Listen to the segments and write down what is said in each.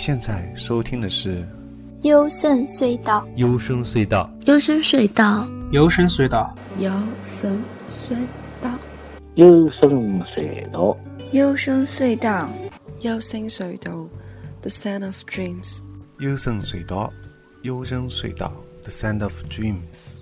现在收听的是《幽深隧道》。幽深隧道，幽深隧道，幽深隧道，幽深隧道，幽深隧道，幽深隧道，幽深隧道，The Sound of Dreams。幽深隧道，幽深隧道，The Sound of Dreams。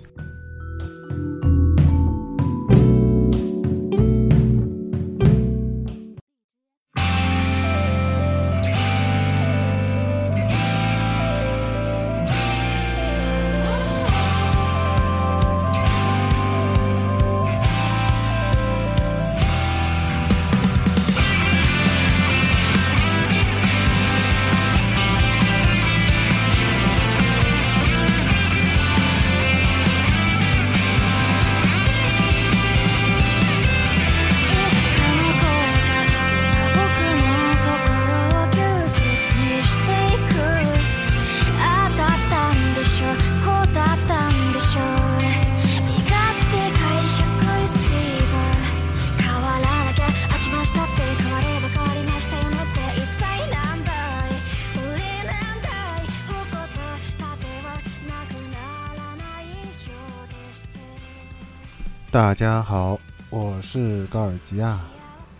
大家好，我是高尔基亚，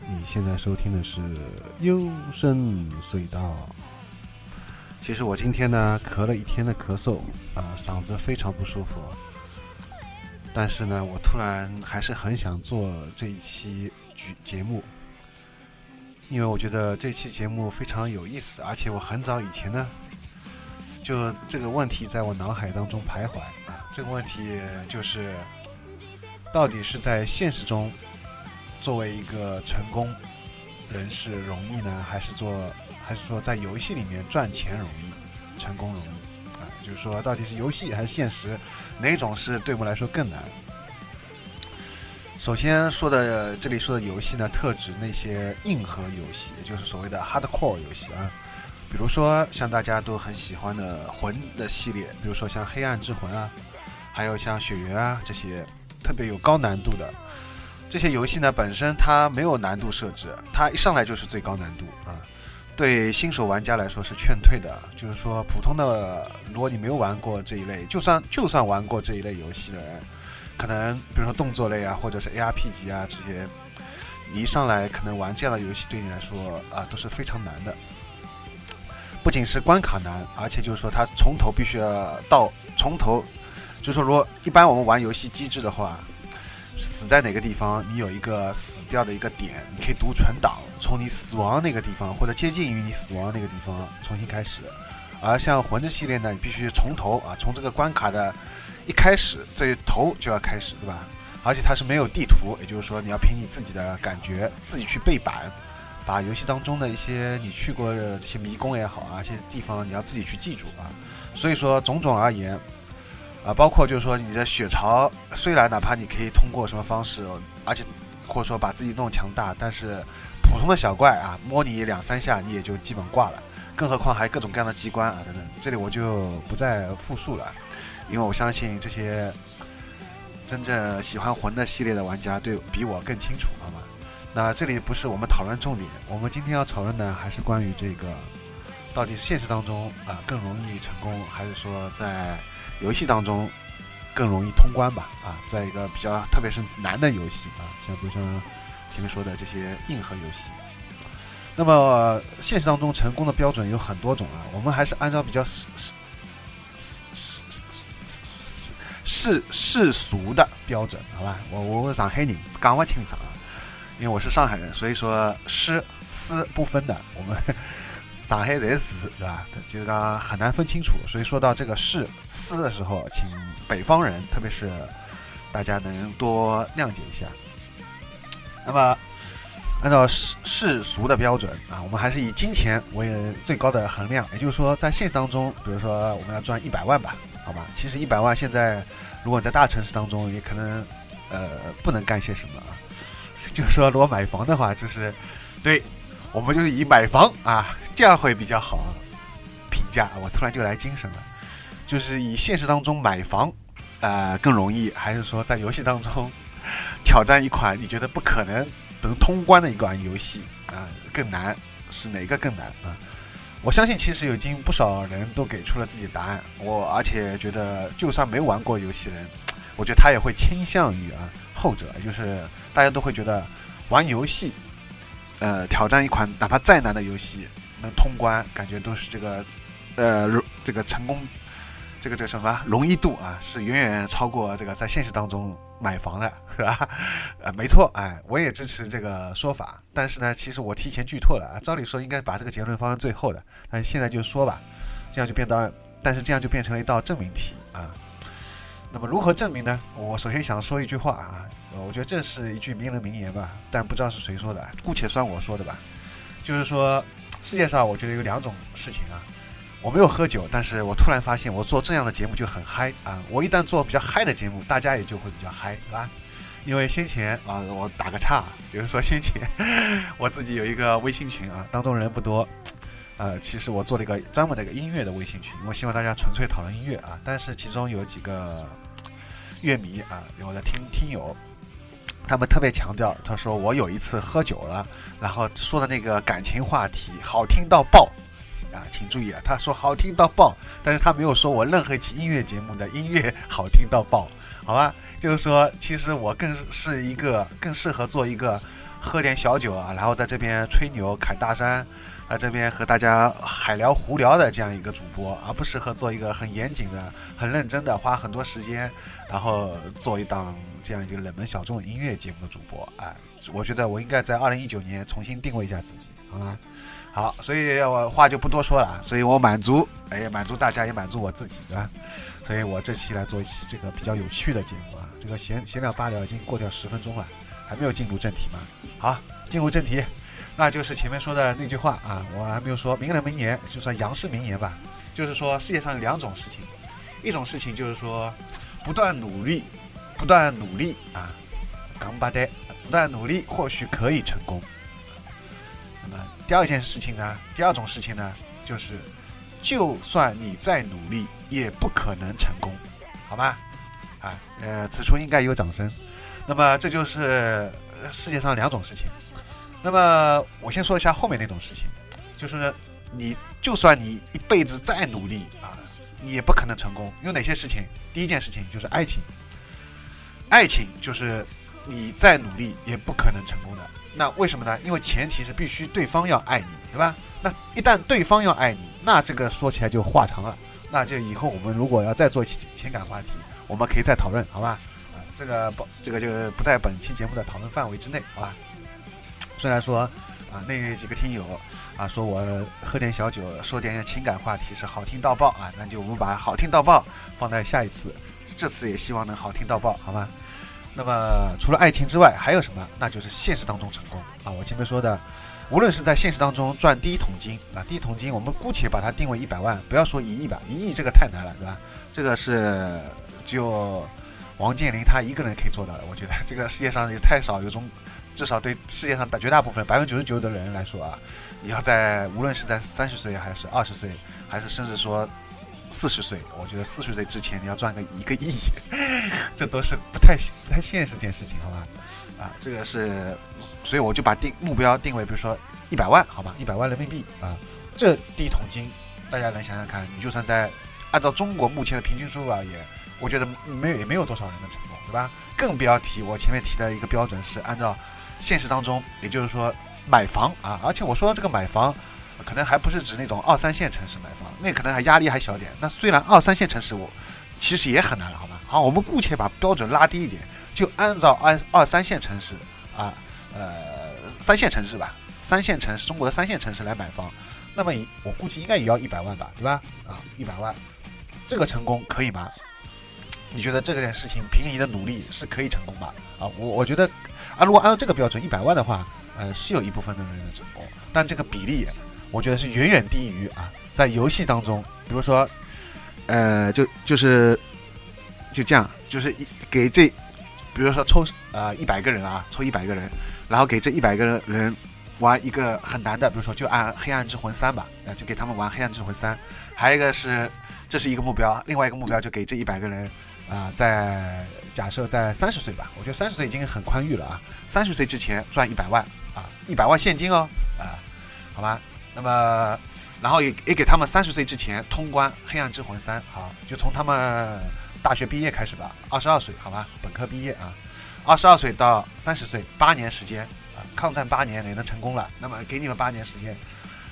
你现在收听的是幽深隧道。其实我今天呢咳了一天的咳嗽啊，嗓子非常不舒服。但是呢，我突然还是很想做这一期剧节目，因为我觉得这期节目非常有意思，而且我很早以前呢就这个问题在我脑海当中徘徊啊，这个问题就是。到底是在现实中作为一个成功人士容易呢，还是做，还是说在游戏里面赚钱容易，成功容易啊？就是说，到底是游戏还是现实，哪种是对我们来说更难？首先说的这里说的游戏呢，特指那些硬核游戏，也就是所谓的 hardcore 游戏啊，比如说像大家都很喜欢的魂的系列，比如说像黑暗之魂啊，还有像血缘啊这些。特别有高难度的这些游戏呢，本身它没有难度设置，它一上来就是最高难度啊。对新手玩家来说是劝退的，就是说普通的，如果你没有玩过这一类，就算就算玩过这一类游戏的人，可能比如说动作类啊，或者是 ARP 级啊这些，你一上来可能玩这样的游戏对你来说啊都是非常难的。不仅是关卡难，而且就是说它从头必须要到从头。就说，如果一般我们玩游戏机制的话，死在哪个地方，你有一个死掉的一个点，你可以读存档，从你死亡那个地方或者接近于你死亡那个地方重新开始。而像魂的系列呢，你必须从头啊，从这个关卡的一开始这头就要开始，对吧？而且它是没有地图，也就是说你要凭你自己的感觉自己去背板，把游戏当中的一些你去过的这些迷宫也好啊，一些地方你要自己去记住啊。所以说，种种而言。啊，包括就是说你的血槽，虽然哪怕你可以通过什么方式，而且或者说把自己弄强大，但是普通的小怪啊，摸你两三下你也就基本挂了，更何况还各种各样的机关啊等等，这里我就不再复述了，因为我相信这些真正喜欢魂的系列的玩家对比我更清楚，好吗？那这里不是我们讨论重点，我们今天要讨论的还是关于这个到底现实当中啊更容易成功，还是说在游戏当中更容易通关吧，啊，在一个比较特别是难的游戏啊，像比如像前面说的这些硬核游戏。那么现实当中成功的标准有很多种啊，我们还是按照比较世世世世世世世俗的标准，好吧？我我上海人，讲不清楚啊，因为我是上海人，所以说师私不分的，我们。上海在市，对吧？就是讲很难分清楚，所以说到这个市私的时候，请北方人，特别是大家能多谅解一下。那么，按照世世俗的标准啊，我们还是以金钱为最高的衡量。也就是说，在现实当中，比如说我们要赚一百万吧，好吧？其实一百万现在，如果在大城市当中，也可能呃不能干些什么啊。就是说，如果买房的话，就是对。我们就是以买房啊，这样会比较好评价。我突然就来精神了，就是以现实当中买房，呃，更容易，还是说在游戏当中挑战一款你觉得不可能能通关的一款游戏啊，更难？是哪个更难啊？我相信其实已经不少人都给出了自己答案。我而且觉得，就算没玩过游戏人，我觉得他也会倾向于啊后者，就是大家都会觉得玩游戏，呃，挑战一款哪怕再难的游戏能通关，感觉都是这个呃这个成功。这个这个什么容易度啊，是远远超过这个在现实当中买房的，是吧？呃，没错，哎，我也支持这个说法。但是呢，其实我提前剧透了啊。照理说应该把这个结论放在最后的，但现在就说吧，这样就变到，但是这样就变成了一道证明题啊。那么如何证明呢？我首先想说一句话啊，我觉得这是一句名人名言吧，但不知道是谁说的，姑且算我说的吧。就是说，世界上我觉得有两种事情啊。我没有喝酒，但是我突然发现我做这样的节目就很嗨啊！我一旦做比较嗨的节目，大家也就会比较嗨，是吧？因为先前啊，我打个岔，就是说先前 我自己有一个微信群啊，当中人不多，呃，其实我做了一个专门的一个音乐的微信群，我希望大家纯粹讨论音乐啊。但是其中有几个乐迷啊，有的听听友，他们特别强调，他说我有一次喝酒了，然后说的那个感情话题好听到爆。啊，请注意啊，他说好听到爆，但是他没有说我任何一期音乐节目的音乐好听到爆，好吧？就是说，其实我更是一个更适合做一个喝点小酒啊，然后在这边吹牛侃大山，在这边和大家海聊胡聊的这样一个主播，而不适合做一个很严谨的、很认真的，花很多时间，然后做一档这样一个冷门小众音乐节目的主播。哎，我觉得我应该在二零一九年重新定位一下自己，好吗？好，所以我话就不多说了，所以我满足，哎，满足大家也满足我自己，对吧？所以我这期来做一期这个比较有趣的节目啊，这个闲闲聊八聊已经过掉十分钟了，还没有进入正题吗？好，进入正题，那就是前面说的那句话啊，我还没有说名人名言，就算杨氏名言吧，就是说世界上有两种事情，一种事情就是说不断努力，不断努力啊，刚巴呆，不断努力或许可以成功。那么第二件事情呢，第二种事情呢，就是，就算你再努力，也不可能成功，好吗？啊，呃，此处应该有掌声。那么这就是世界上两种事情。那么我先说一下后面那种事情，就是你就算你一辈子再努力啊，你也不可能成功。有哪些事情？第一件事情就是爱情，爱情就是你再努力也不可能成功的。那为什么呢？因为前提是必须对方要爱你，对吧？那一旦对方要爱你，那这个说起来就话长了。那就以后我们如果要再做情情感话题，我们可以再讨论，好吧？啊，这个不，这个就不在本期节目的讨论范围之内，好吧？虽然说啊，那几个听友啊说我喝点小酒，说点情感话题是好听到爆啊，那就我们把好听到爆放在下一次，这次也希望能好听到爆，好吗？那么除了爱情之外，还有什么？那就是现实当中成功啊！我前面说的，无论是在现实当中赚第一桶金啊，第一桶金我们姑且把它定为一百万，不要说一亿吧，一亿这个太难了，对吧？这个是就王健林他一个人可以做到的。我觉得这个世界上也太少有种，至少对世界上的绝大部分百分之九十九的人来说啊，你要在无论是在三十岁还是二十岁，还是甚至说。四十岁，我觉得四十岁之前你要赚个一个亿，这都是不太不太现实件事情，好吧？啊，这个是，所以我就把定目标定为，比如说一百万，好吧？一百万人民币啊，这第一桶金，大家能想想看，你就算在按照中国目前的平均收入而言，我觉得没有也没有多少人能成功，对吧？更不要提我前面提的一个标准是按照现实当中，也就是说买房啊，而且我说的这个买房。可能还不是指那种二三线城市买房，那可能还压力还小点。那虽然二三线城市我其实也很难了，好吗？好，我们姑且把标准拉低一点，就按照二二三线城市啊，呃，三线城市吧，三线城市，中国的三线城市来买房，那么我估计应该也要一百万吧，对吧？啊，一百万，这个成功可以吗？你觉得这件事情凭你的努力是可以成功吧？啊，我我觉得啊，如果按照这个标准一百万的话，呃，是有一部分的人能成功，但这个比例。我觉得是远远低于啊，在游戏当中，比如说，呃，就就是就这样，就是一给这，比如说抽呃一百个人啊，抽一百个人，然后给这一百个人玩一个很难的，比如说就按《黑暗之魂三》吧，呃，就给他们玩《黑暗之魂三》，还有一个是这是一个目标，另外一个目标就给这一百个人啊，在假设在三十岁吧，我觉得三十岁已经很宽裕了啊，三十岁之前赚一百万啊，一百万现金哦，啊，好吧。那么，然后也也给他们三十岁之前通关《黑暗之魂三》，好，就从他们大学毕业开始吧，二十二岁，好吧，本科毕业啊，二十二岁到三十岁，八年时间啊，抗战八年也能成功了，那么给你们八年时间，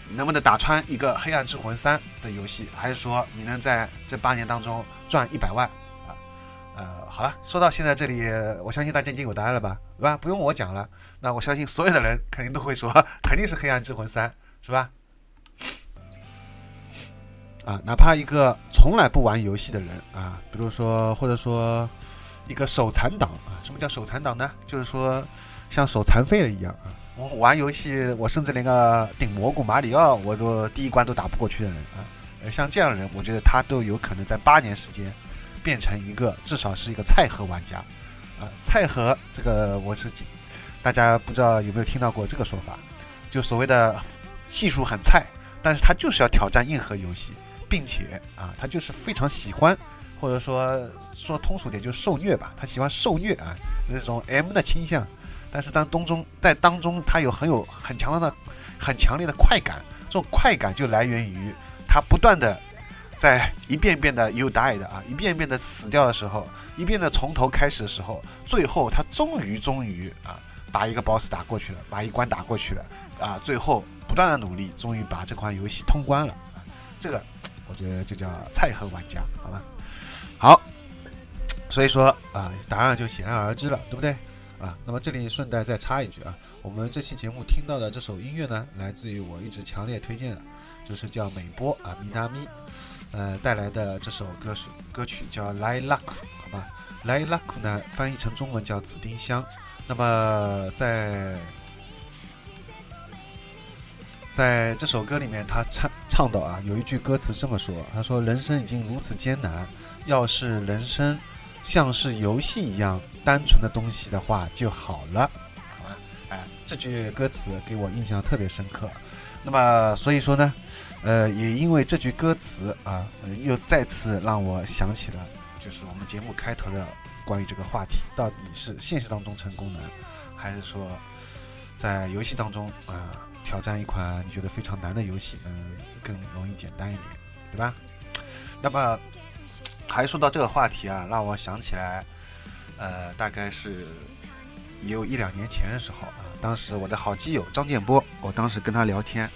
能不能打穿一个《黑暗之魂三》的游戏，还是说你能在这八年当中赚一百万？呃，好了，说到现在这里，我相信大家已经有答案了吧，对吧？不用我讲了，那我相信所有的人肯定都会说，肯定是《黑暗之魂三》，是吧？啊，哪怕一个从来不玩游戏的人啊，比如说或者说一个手残党啊，什么叫手残党呢？就是说像手残废了一样啊。我玩游戏，我甚至连个顶蘑菇马里奥，我都第一关都打不过去的人啊。呃，像这样的人，我觉得他都有可能在八年时间变成一个至少是一个菜盒玩家啊。菜盒这个我是大家不知道有没有听到过这个说法，就所谓的技术很菜，但是他就是要挑战硬核游戏。并且啊，他就是非常喜欢，或者说说通俗点就是受虐吧，他喜欢受虐啊，那种 M 的倾向。但是在当中，在当中他有很有很强的、很强烈的快感，这种快感就来源于他不断的在一遍遍的 you die 的啊，一遍遍的死掉的时候，一遍的从头开始的时候，最后他终于终于啊，把一个 boss 打过去了，把一关打过去了啊，最后不断的努力，终于把这款游戏通关了啊，这个。我觉得这叫菜盒玩家，好吧？好，所以说啊，答案就显然而知了，对不对？啊，那么这里顺带再插一句啊，我们这期节目听到的这首音乐呢，来自于我一直强烈推荐的，就是叫美波啊咪娜咪，呃带来的这首歌曲歌曲叫《Lilac》，好吧，《Lilac》呢翻译成中文叫紫丁香，那么在。在这首歌里面，他唱唱到啊，有一句歌词这么说：“他说人生已经如此艰难，要是人生像是游戏一样单纯的东西的话就好了。”好吧，哎，这句歌词给我印象特别深刻。那么，所以说呢，呃，也因为这句歌词啊，又再次让我想起了，就是我们节目开头的关于这个话题，到底是现实当中成功难，还是说在游戏当中啊？挑战一款你觉得非常难的游戏，嗯，更容易简单一点，对吧？那么，还说到这个话题啊，让我想起来，呃，大概是也有一两年前的时候啊，当时我的好基友张建波，我当时跟他聊天，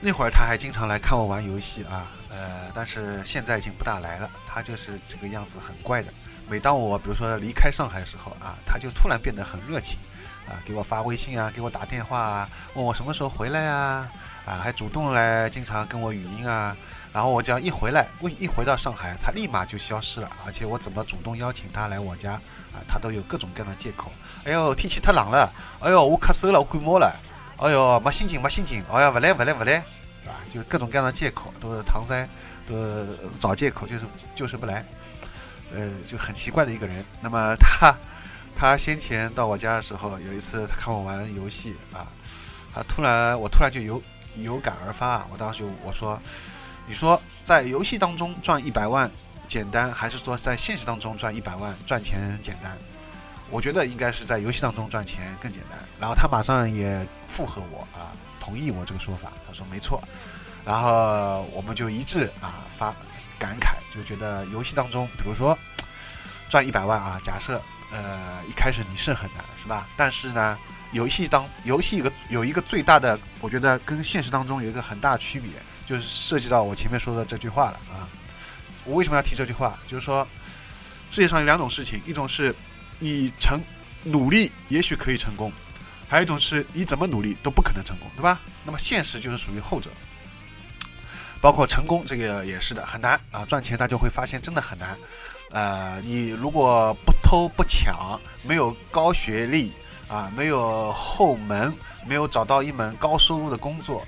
那会儿他还经常来看我玩游戏啊，呃，但是现在已经不大来了，他就是这个样子很怪的。每当我比如说离开上海的时候啊，他就突然变得很热情。啊，给我发微信啊，给我打电话啊，问我什么时候回来啊，啊，还主动来经常跟我语音啊。然后我只要一回来，一一回到上海，他立马就消失了。而且我怎么主动邀请他来我家啊，他都有各种各样的借口。哎呦，天气太冷了，哎呦，我咳嗽了，我感冒了，哎呦，没心情，没心情，哎呀，不来，不来，不来，啊，就各种各样的借口，都是搪塞，都找借口，就是就是不来。呃，就很奇怪的一个人。那么他。他先前到我家的时候，有一次他看我玩游戏啊，他突然我突然就有有感而发，我当时我说，你说在游戏当中赚一百万简单，还是说在现实当中赚一百万赚钱简单？我觉得应该是在游戏当中赚钱更简单。然后他马上也附和我啊，同意我这个说法，他说没错。然后我们就一致啊发感慨，就觉得游戏当中，比如说赚一百万啊，假设。呃，一开始你是很难，是吧？但是呢，游戏当游戏一个有一个最大的，我觉得跟现实当中有一个很大区别，就是涉及到我前面说的这句话了啊。我为什么要提这句话？就是说，世界上有两种事情，一种是你成努力也许可以成功，还有一种是你怎么努力都不可能成功，对吧？那么现实就是属于后者。包括成功这个也是的，很难啊！赚钱大家会发现真的很难。呃，你如果不偷不抢，没有高学历啊，没有后门，没有找到一门高收入的工作，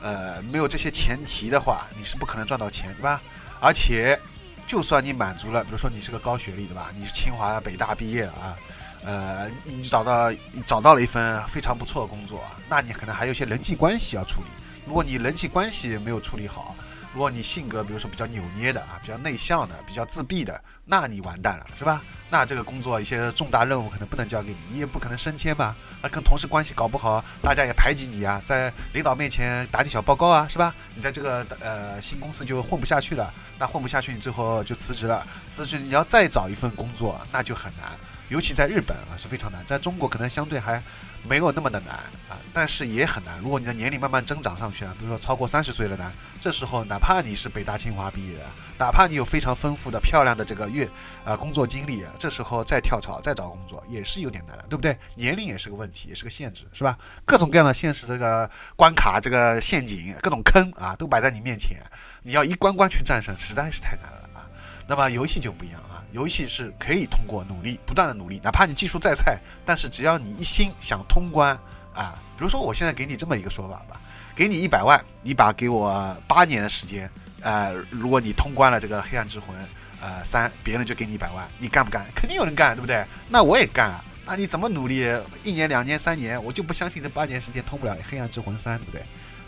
呃，没有这些前提的话，你是不可能赚到钱，对吧？而且，就算你满足了，比如说你是个高学历，对吧？你是清华北大毕业啊，呃，你找到找到了一份非常不错的工作，那你可能还有一些人际关系要处理。如果你人际关系没有处理好，如果你性格比如说比较扭捏的啊，比较内向的，比较自闭的，那你完蛋了，是吧？那这个工作一些重大任务可能不能交给你，你也不可能升迁吧？啊，跟同事关系搞不好，大家也排挤你啊，在领导面前打你小报告啊，是吧？你在这个呃新公司就混不下去了，那混不下去，你最后就辞职了。辞职你要再找一份工作，那就很难，尤其在日本啊是非常难，在中国可能相对还没有那么的难啊，但是也很难。如果你的年龄慢慢增长上去啊，比如说超过三十岁了呢，这时候哪怕你是北大清华毕业的，哪怕你有非常丰富的漂亮的这个月啊工作经历，这时候再跳槽再找工作也是有点难的，对不对？年龄也是个问题，也是个限制，是吧？各种各样的现实这个关卡、这个陷阱、各种坑啊，都摆在你面前，你要一关关去战胜，实在是太难了啊。那么游戏就不一样啊，游戏是可以通过努力，不断的努力，哪怕你技术再菜，但是只要你一心想通关啊，比如说我现在给你这么一个说法吧，给你一百万，你把给我八年的时间，呃，如果你通关了这个黑暗之魂。呃，三，别人就给你一百万，你干不干？肯定有人干，对不对？那我也干啊。那你怎么努力？一年、两年、三年，我就不相信这八年时间通不了《黑暗之魂三》，对不对？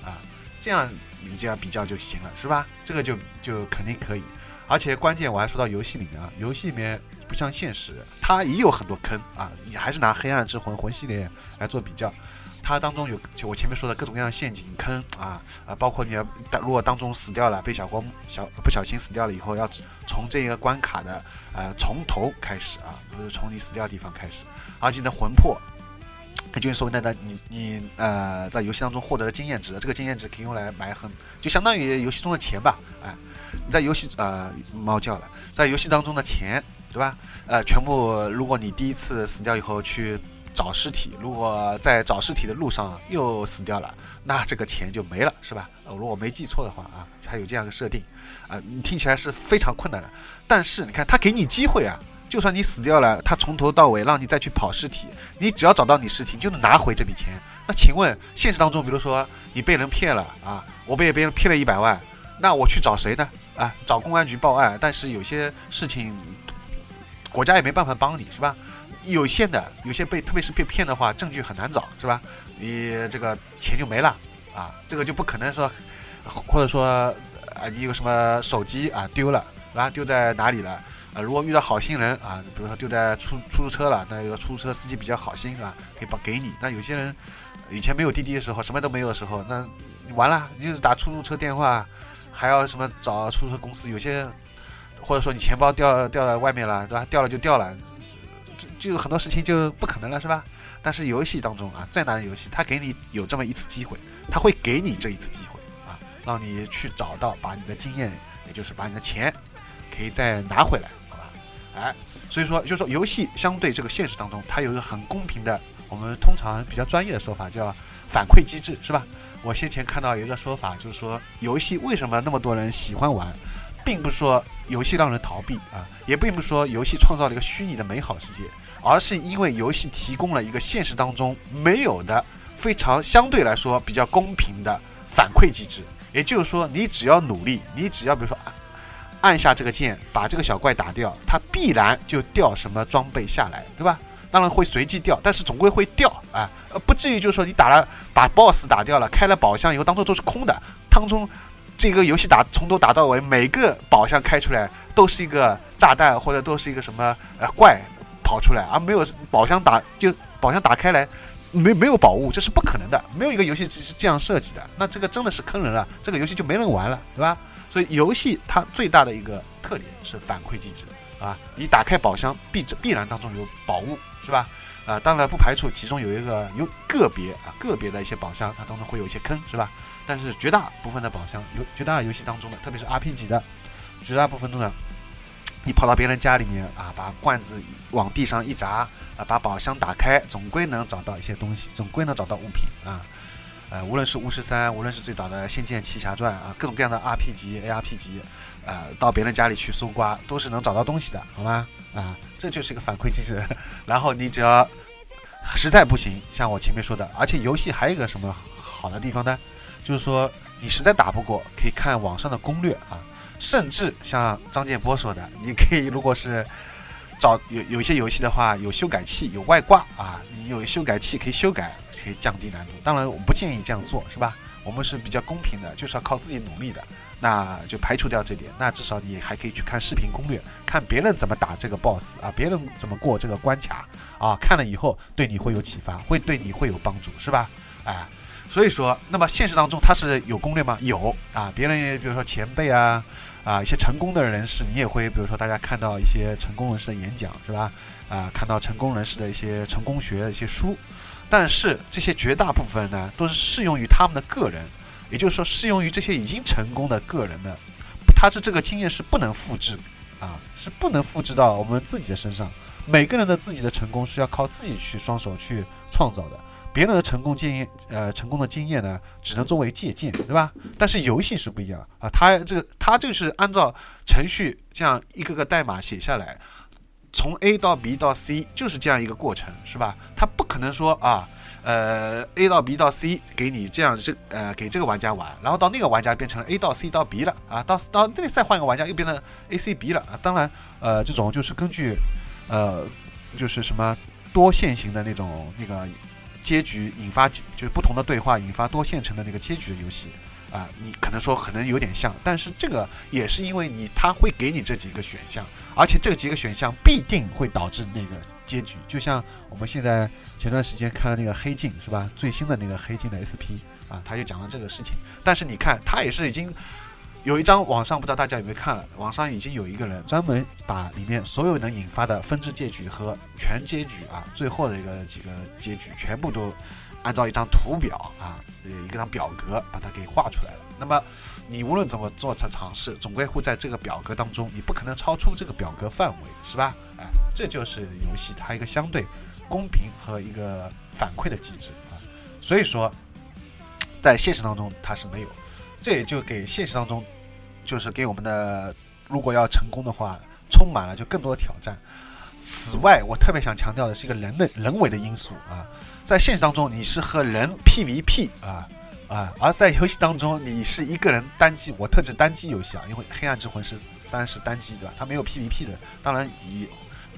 啊，这样你这样比较就行了，是吧？这个就就肯定可以。而且关键我还说到游戏里面啊，游戏里面不像现实，它也有很多坑啊。你还是拿《黑暗之魂》魂系列来做比较。它当中有就我前面说的各种各样的陷阱坑啊啊，包括你要如果当中死掉了，被小光小不小心死掉了以后，要从这个关卡的呃从头开始啊，不是从你死掉的地方开始，而且你的魂魄，就是说那那你你呃在游戏当中获得的经验值，这个经验值可以用来买很就相当于游戏中的钱吧，哎，你在游戏呃猫叫了，在游戏当中的钱对吧？呃，全部如果你第一次死掉以后去。找尸体，如果在找尸体的路上又死掉了，那这个钱就没了，是吧？呃，如果没记错的话啊，还有这样一个设定，啊，你听起来是非常困难的。但是你看，他给你机会啊，就算你死掉了，他从头到尾让你再去跑尸体，你只要找到你尸体，就能拿回这笔钱。那请问，现实当中，比如说你被人骗了啊，我被别人骗了一百万，那我去找谁呢？啊，找公安局报案，但是有些事情，国家也没办法帮你，是吧？有限的，有些被特别是被骗的话，证据很难找，是吧？你这个钱就没了啊，这个就不可能说，或者说啊，你有什么手机啊丢了，啊丢在哪里了？啊，如果遇到好心人啊，比如说丢在出出租车了，那有个出租车司机比较好心啊，可以帮给你。那有些人以前没有滴滴的时候，什么都没有的时候，那你完了，你就是打出租车电话，还要什么找出租车公司？有些或者说你钱包掉掉在外面了，对吧？掉了就掉了。就就很多事情就不可能了，是吧？但是游戏当中啊，再难的游戏，他给你有这么一次机会，他会给你这一次机会啊，让你去找到，把你的经验，也就是把你的钱，可以再拿回来，哎所以说，就是说，游戏相对这个现实当中，它有一个很公平的，我们通常比较专业的说法叫反馈机制，是吧？我先前看到有一个说法，就是说，游戏为什么那么多人喜欢玩？并不是说游戏让人逃避啊，也并不是说游戏创造了一个虚拟的美好世界，而是因为游戏提供了一个现实当中没有的非常相对来说比较公平的反馈机制。也就是说，你只要努力，你只要比如说按下这个键，把这个小怪打掉，它必然就掉什么装备下来，对吧？当然会随机掉，但是总归会掉啊，呃，不至于就是说你打了把 BOSS 打掉了，开了宝箱以后当中都是空的，当中。这个游戏打从头打到尾，每个宝箱开出来都是一个炸弹，或者都是一个什么呃怪跑出来，而没有宝箱打就宝箱打开来没没有宝物，这是不可能的。没有一个游戏是这样设计的，那这个真的是坑人了，这个游戏就没人玩了，对吧？所以游戏它最大的一个特点是反馈机制啊，你打开宝箱必必然当中有宝物，是吧？啊，当然不排除其中有一个有个别啊个别的一些宝箱，它当中会有一些坑，是吧？但是绝大部分的宝箱，有绝大游戏当中的，特别是 RPG 的，绝大部分中的，你跑到别人家里面啊，把罐子往地上一砸啊，把宝箱打开，总归能找到一些东西，总归能找到物品啊。呃，无论是巫师三，无论是最早的《仙剑奇侠传》啊，各种各样的 RPG、ARP 级，呃，到别人家里去搜刮，都是能找到东西的，好吗？啊，这就是一个反馈机制。然后你只要实在不行，像我前面说的，而且游戏还有一个什么好的地方呢？就是说你实在打不过，可以看网上的攻略啊，甚至像张建波说的，你可以如果是。找有有一些游戏的话，有修改器，有外挂啊，你有修改器可以修改，可以降低难度。当然，我不建议这样做，是吧？我们是比较公平的，就是要靠自己努力的。那就排除掉这点，那至少你还可以去看视频攻略，看别人怎么打这个 BOSS 啊，别人怎么过这个关卡啊，看了以后对你会有启发，会对你会有帮助，是吧？哎，所以说，那么现实当中它是有攻略吗？有啊，别人也比如说前辈啊，啊一些成功的人士，你也会比如说大家看到一些成功人士的演讲，是吧？啊，看到成功人士的一些成功学的一些书，但是这些绝大部分呢，都是适用于他们的个人。也就是说，适用于这些已经成功的个人的，他是这个经验是不能复制，啊，是不能复制到我们自己的身上。每个人的自己的成功是要靠自己去双手去创造的，别人的成功经验，呃，成功的经验呢，只能作为借鉴，对吧？但是游戏是不一样啊，它这个它就是按照程序这样一个个代码写下来，从 A 到 B 到 C 就是这样一个过程，是吧？它不可能说啊。呃，A 到 B 到 C 给你这样这呃给这个玩家玩，然后到那个玩家变成了 A 到 C 到 B 了啊，到到这里再换一个玩家又变成 A C B 了啊。当然，呃，这种就是根据呃就是什么多线型的那种那个结局引发就是不同的对话引发多线程的那个结局的游戏啊，你可能说可能有点像，但是这个也是因为你他会给你这几个选项，而且这几个选项必定会导致那个。结局就像我们现在前段时间看的那个黑镜是吧？最新的那个黑镜的 SP 啊，他就讲了这个事情。但是你看，他也是已经有一张网上不知道大家有没有看了，网上已经有一个人专门把里面所有能引发的分支结局和全结局啊，最后的一个几个结局全部都按照一张图表啊，呃一个张表格把它给画出来了。那么你无论怎么做尝尝试，总归会在这个表格当中，你不可能超出这个表格范围，是吧？哎，这就是游戏它一个相对公平和一个反馈的机制啊。所以说，在现实当中它是没有，这也就给现实当中，就是给我们的如果要成功的话，充满了就更多的挑战。此外，我特别想强调的是一个人的人为的因素啊，在现实当中你是和人 PVP 啊。啊，而在游戏当中，你是一个人单机，我特指单机游戏啊，因为《黑暗之魂》是三是单机，对吧？它没有 PVP 的，当然以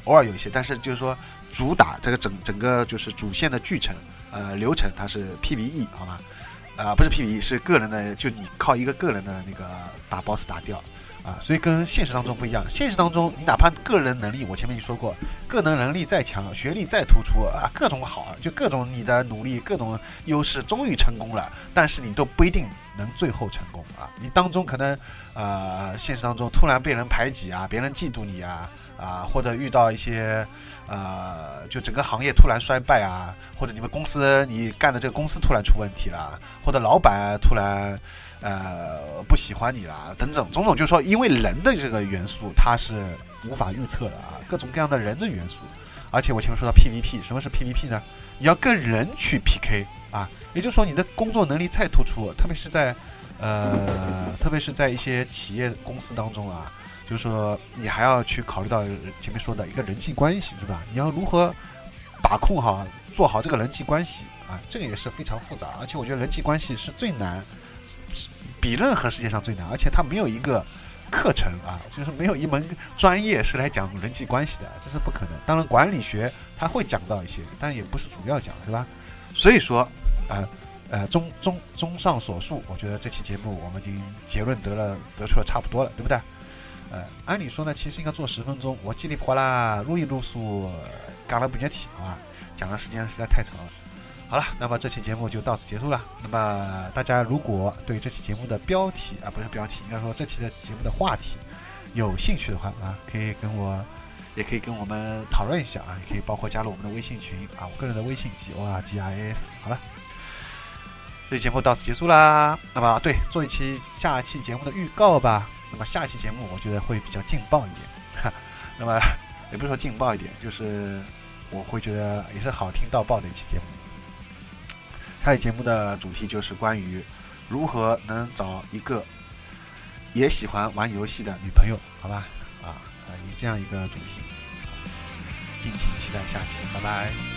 偶尔有一些，但是就是说主打这个整整个就是主线的剧情，呃，流程它是 PVE 好吗？啊，不是 PVE，是个人的，就你靠一个个人的那个打 BOSS 打掉。啊，所以跟现实当中不一样。现实当中，你哪怕个人能力，我前面已经说过，个人能力再强，学历再突出啊，各种好，就各种你的努力，各种优势，终于成功了，但是你都不一定能最后成功啊。你当中可能，呃，现实当中突然被人排挤啊，别人嫉妒你啊，啊，或者遇到一些，呃，就整个行业突然衰败啊，或者你们公司你干的这个公司突然出问题了，或者老板突然。呃，不喜欢你啦，等等种种，就是说，因为人的这个元素，它是无法预测的啊，各种各样的人的元素。而且我前面说到 PVP，什么是 PVP 呢？你要跟人去 PK 啊，也就是说，你的工作能力再突出，特别是在呃，特别是在一些企业公司当中啊，就是说，你还要去考虑到前面说的一个人际关系，是吧？你要如何把控好、做好这个人际关系啊？这个也是非常复杂，而且我觉得人际关系是最难。比任何世界上最难，而且它没有一个课程啊，就是没有一门专业是来讲人际关系的，这是不可能。当然，管理学它会讲到一些，但也不是主要讲，是吧？所以说，呃呃，综综综上所述，我觉得这期节目我们已经结论得了，得出了差不多了，对不对？呃，按理说呢，其实应该做十分钟，我叽里呱啦啰里啰嗦讲了半天题，好吧？讲的时间实在太长了。好了，那么这期节目就到此结束了。那么大家如果对这期节目的标题啊，不是标题，应该说这期的节目的话题有兴趣的话啊，可以跟我，也可以跟我们讨论一下啊，也可以包括加入我们的微信群啊，我个人的微信 G O R G I S。好了，这期节目到此结束啦。那么对，做一期下期节目的预告吧。那么下期节目我觉得会比较劲爆一点，哈。那么也不是说劲爆一点，就是我会觉得也是好听到爆的一期节目。下期节目的主题就是关于如何能找一个也喜欢玩游戏的女朋友，好吧？啊，以这样一个主题，敬请期待下期，拜拜。